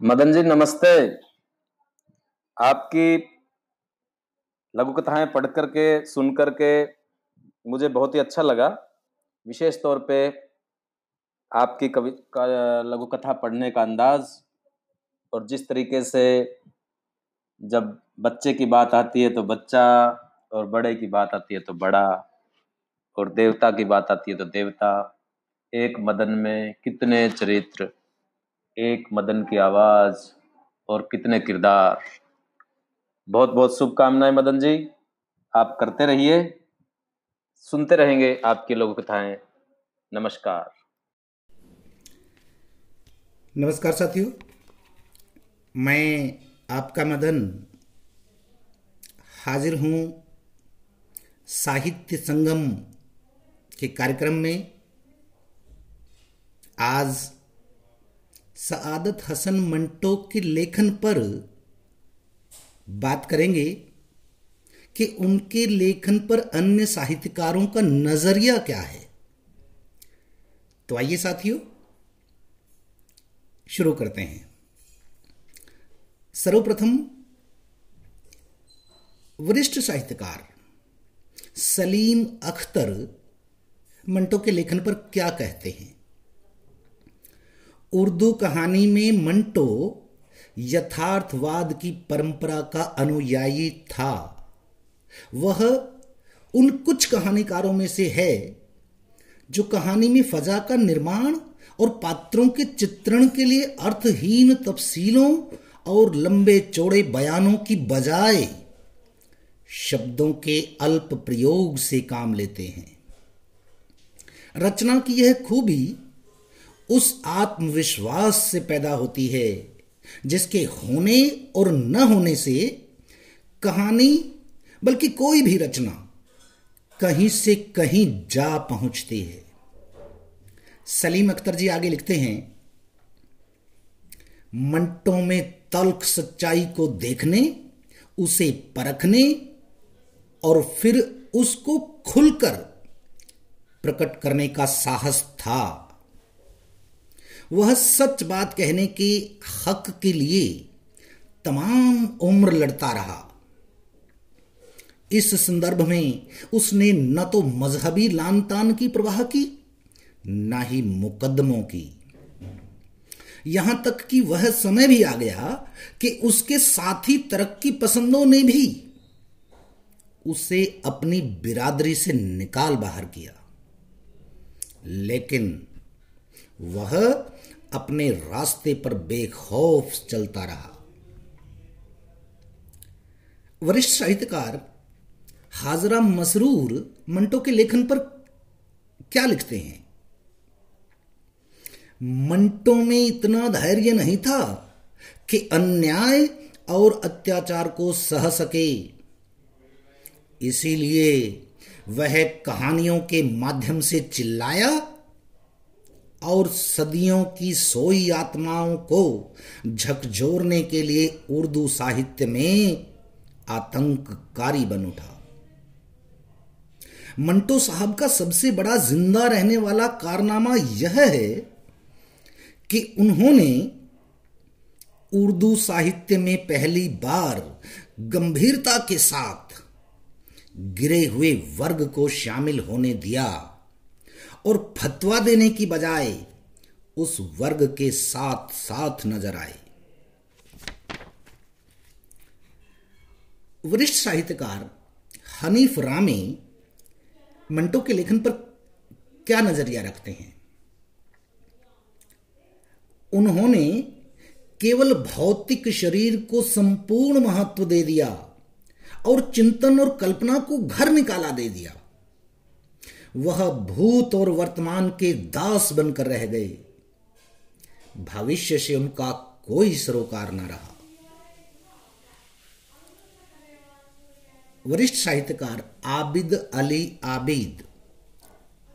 मदन जी, नमस्ते। आपकी लघु कथाएँ पढ़ करके, सुन करके मुझे बहुत ही अच्छा लगा। विशेष तौर पे आपकी कवि, का, लघु कथा पढ़ने का अंदाज और जिस तरीके से जब बच्चे की बात आती है तो बच्चा और बड़े की बात आती है तो बड़ा और देवता की बात आती है तो देवता। एक मदन में कितने चरित्र एक मदन की आवाज़ और कितने किरदार। बहुत बहुत शुभकामनाएँ मदन जी। आप करते रहिए, सुनते रहेंगे आपकी लोक कथाएँ नमस्कार। नमस्कार साथियों, मैं आपका मदन हाजिर हूँ साहित्य संगम के कार्यक्रम में। आज सआदत हसन मंटो के लेखन पर बात करेंगे कि उनके लेखन पर अन्य साहित्यकारों का नज़रिया क्या है। तो आइए साथियों, शुरू करते हैं। सर्वप्रथम, वरिष्ठ साहित्यकार सलीम अख्तर मंटो के लेखन पर क्या कहते हैं? उर्दू कहानी में मंटो यथार्थवाद की परंपरा का अनुयायी था। वह उन कुछ कहानीकारों में से है, जो कहानी में फजा का निर्माण और पात्रों के चित्रण के लिए अर्थहीन तफसीलों और लंबे चौड़े बयानों की बजाय शब्दों के अल्प प्रयोग से काम लेते हैं। रचना की यह खूबी उस आत्मविश्वास से पैदा होती है, जिसके होने और न होने से कहानी, बल्कि कोई भी रचना कहीं से कहीं जा पहुँचती है। सलीम अख्तर जी आगे लिखते हैं, मंटों में तल्ख सच्चाई को देखने, उसे परखने और फिर उसको खुलकर प्रकट करने का साहस था। वह सच बात कहने के हक के लिए तमाम उम्र लड़ता रहा। इस संदर्भ में उसने न तो मजहबी लान तान की प्रवाह की, न ही मुकदमों की। यहाँ तक कि वह समय भी आ गया कि उसके साथी तरक्की पसंदों ने भी उसे अपनी बिरादरी से निकाल बाहर किया। लेकिन वह अपने रास्ते पर बेखौफ चलता रहा। वरिष्ठ साहित्यकार हाजरा मसरूर मंटो के लेखन पर क्या लिखते हैं? मंटो में इतना धैर्य नहीं था कि अन्याय और अत्याचार को सह सके। इसीलिए वह कहानियों के माध्यम से चिल्लाया और सदियों की सोई आत्माओं को झकझोरने के लिए उर्दू साहित्य में आतंककारी बन उठा। मंटो साहब का सबसे बड़ा ज़िंदा रहने वाला कारनामा यह है कि उन्होंने उर्दू साहित्य में पहली बार गंभीरता के साथ गिरे हुए वर्ग को शामिल होने दिया। और फतवा देने की बजाय उस वर्ग के साथ साथ नज़र आए। वरिष्ठ साहित्यकार हनीफ रामी मंटो के लेखन पर क्या नज़रिया रखते हैं? उन्होंने केवल भौतिक शरीर को संपूर्ण महत्व दे दिया और चिंतन और कल्पना को घर निकाला दे दिया। वह भूत और वर्तमान के दास बनकर रह गए। भविष्य से उनका कोई सरोकार न रहा। वरिष्ठ साहित्यकार आबिद अली आबिद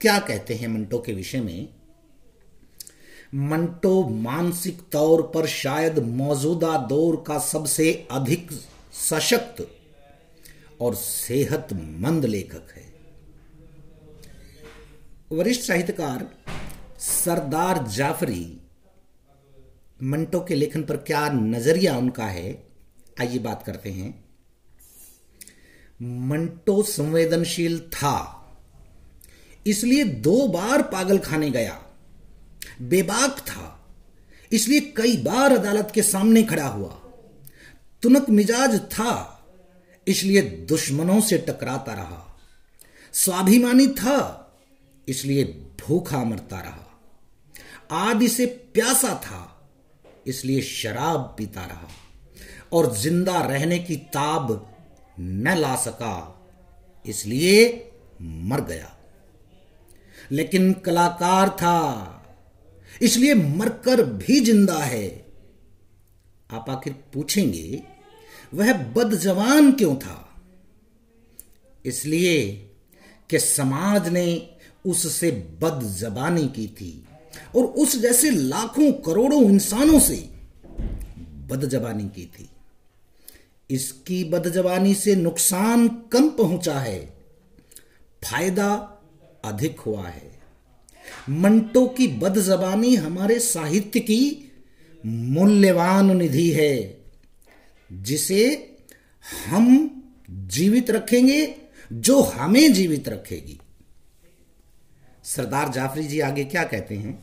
क्या कहते हैं मंटो के विषय में? मंटो मानसिक तौर पर शायद मौजूदा दौर का सबसे अधिक सशक्त और सेहतमंद लेखक है। वरिष्ठ साहित्यकार सरदार जाफरी मंटो के लेखन पर क्या नज़रिया उनका है? आइए बात करते हैं। मंटो संवेदनशील था, इसलिए दो बार पागल खाने गया। बेबाक था, इसलिए कई बार अदालत के सामने खड़ा हुआ। तुनक मिजाज था, इसलिए दुश्मनों से टकराता रहा। स्वाभिमानी था इसलिए भूखा मरता रहा। आदि से प्यासा था, इसलिए शराब पीता रहा और ज़िंदा रहने की ताब न ला सका, इसलिए मर गया। लेकिन कलाकार था, इसलिए मरकर भी ज़िंदा है। आप आखिर पूछेंगे, वह बदजवान क्यों था? इसलिए कि समाज ने उससे बदजबानी की थी और उस जैसे लाखों करोड़ों इंसानों से बदजबानी की थी। इसकी बदजबानी से नुकसान कम पहुँचा है, फ़ायदा अधिक हुआ है। मंटो की बदजबानी हमारे साहित्य की मूल्यवान निधि है, जिसे हम जीवित रखेंगे, जो हमें जीवित रखेगी। सरदार जाफरी जी आगे क्या कहते हैं?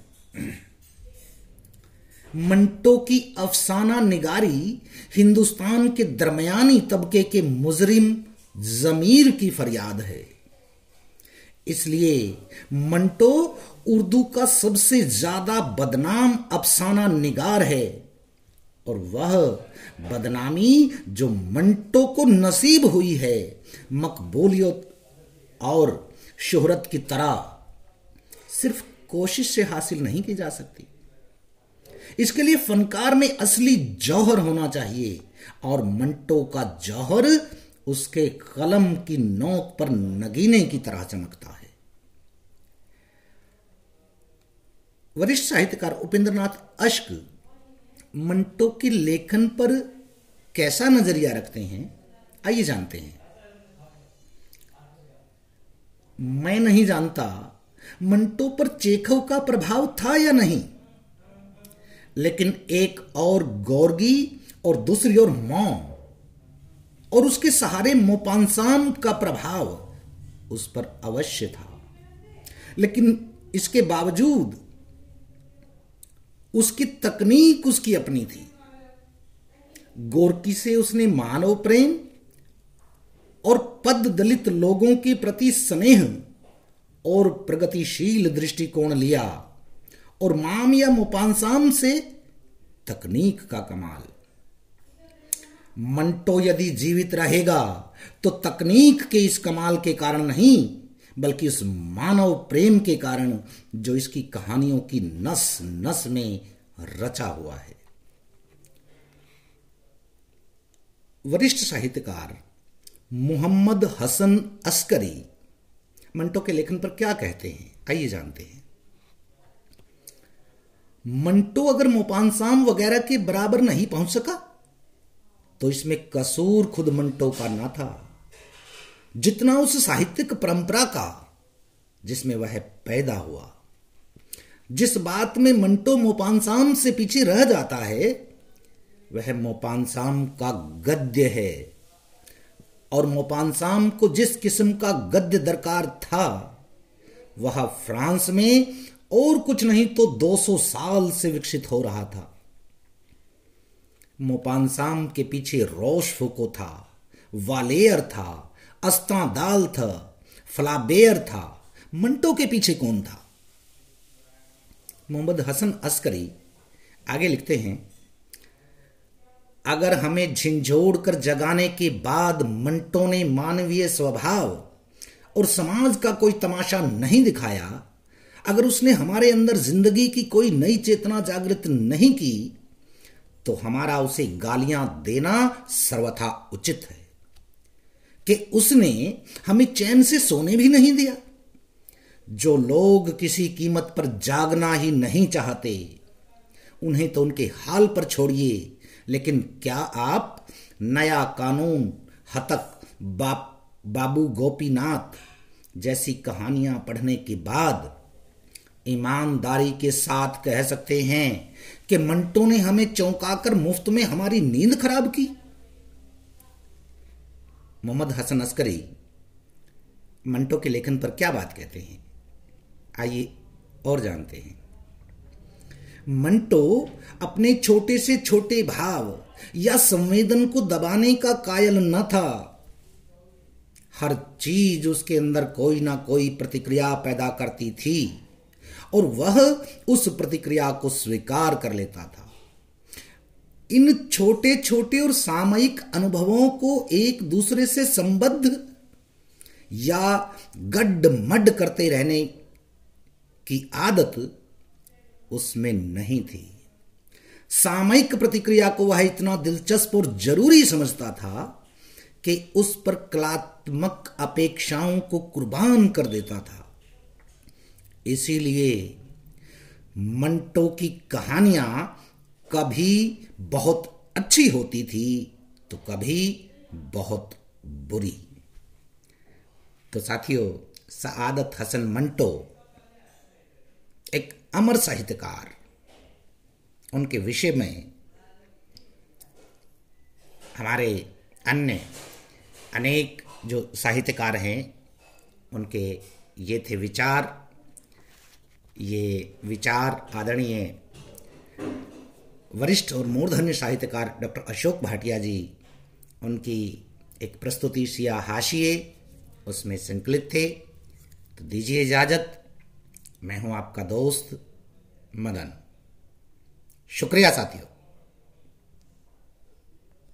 मंटो की अफसाना निगारी हिंदुस्तान के दरमियानी तबके के मुजरिम जमीर की फरियाद है। इसलिए मंटो उर्दू का सबसे ज़्यादा बदनाम अफसाना निगार है और वह बदनामी जो मंटो को नसीब हुई है, मकबूलियत और शोहरत की तरह सिर्फ़ कोशिश से हासिल नहीं की जा सकती। इसके लिए फनकार में असली जौहर होना चाहिए और मंटो का जौहर उसके कलम की नोक पर नगीने की तरह चमकता है। वरिष्ठ साहित्यकार उपेंद्रनाथ अश्क मंटो के लेखन पर कैसा नज़रिया रखते हैं, आइए जानते हैं। मैं नहीं जानता मंटो पर चेखव का प्रभाव था या नहीं? लेकिन एक और गौरगी और दूसरी ओर मौ और उसके सहारे मोपांसाम का प्रभाव उस पर अवश्य था। लेकिन इसके बावजूद उसकी तकनीक उसकी अपनी थी। गोरकी से उसने मानव प्रेम और पद दलित लोगों के प्रति स्नेह और प्रगतिशील दृष्टिकोण लिया और माम या से तकनीक का कमाल। मंटो यदि जीवित रहेगा तो तकनीक के इस कमाल के कारण नहीं, बल्कि उस मानव प्रेम के कारण जो इसकी कहानियों की नस नस में रचा हुआ है। वरिष्ठ साहित्यकार मोहम्मद हसन अस्करी मंटो के लेखन पर क्या कहते हैं? आइए जानते हैं। मंटो अगर मोपानसाम वगैरह के बराबर नहीं पहुँच सका तो इसमें कसूर खुद मंटो का ना था। जितना उस साहित्यिक परंपरा का, जिसमें वह पैदा हुआ। जिस बात में मंटो मोपानसाम से पीछे रह जाता है, वह मोपानसाम का गद्य है। और मोपानसाम को जिस किस्म का गद्य दरकार था, वह फ्रांस में और कुछ नहीं तो 200 साल से विकसित हो रहा था। मोपानसाम के पीछे रोश फुको था, वालेयर था अस्तादाल था, फ्लाबेयर था, मंटो के पीछे कौन था? मोहम्मद हसन अस्करी। आगे लिखते हैं अगर हमें झिंझोड़ कर जगाने के बाद मंटो ने मानवीय स्वभाव और समाज का कोई तमाशा नहीं दिखाया, अगर उसने हमारे अंदर ज़िंदगी की कोई नई चेतना जागृत नहीं की तो हमारा उसे गालियाँ देना सर्वथा उचित है। कि उसने हमें चैन से सोने भी नहीं दिया। जो लोग किसी कीमत पर जागना ही नहीं चाहते, उन्हें तो उनके हाल पर छोड़िए। लेकिन क्या आप नया कानून हतक बाप, बाबू गोपीनाथ जैसी कहानियाँ पढ़ने के बाद ईमानदारी के साथ कह सकते हैं कि मंटो ने हमें चौंकाकर मुफ़्त में हमारी नींद खराब की। मोहम्मद हसन अस्करी, मंटो के लेखन पर क्या बात कहते हैं? आइए और जानते हैं। मंटो, अपने छोटे से छोटे भाव या संवेदन को दबाने का कायल न था। हर चीज़ उसके अंदर कोई ना कोई प्रतिक्रिया पैदा करती थी और वह उस प्रतिक्रिया को स्वीकार कर लेता था। इन छोटे छोटे और सामयिक अनुभवों को एक दूसरे से संबद्ध या गड्ड मड करते रहने की आदत उसमें नहीं थी। सामयिक प्रतिक्रिया को वह इतना दिलचस्प और ज़रूरी समझता था कि उस पर कलात्मक अपेक्षाओं को कुर्बान कर देता था। इसीलिए मंटो की कहानियाँ कभी बहुत अच्छी होती थी तो कभी बहुत बुरी। तो साथियों, सआदत हसन मंटो एक अमर साहित्यकार, उनके विषय में हमारे अन्य अनेक जो साहित्यकार हैं, उनके ये थे विचार, ये विचार आदरणीय वरिष्ठ और मूर्धन्य साहित्यकार डॉक्टर अशोक भाटिया जी, उनकी एक प्रस्तुति सिया हाशिए उसमें संकलित थे। तो दीजिए इजाज़त। मैं हूँ आपका दोस्त मदन। शुक्रिया साथियों।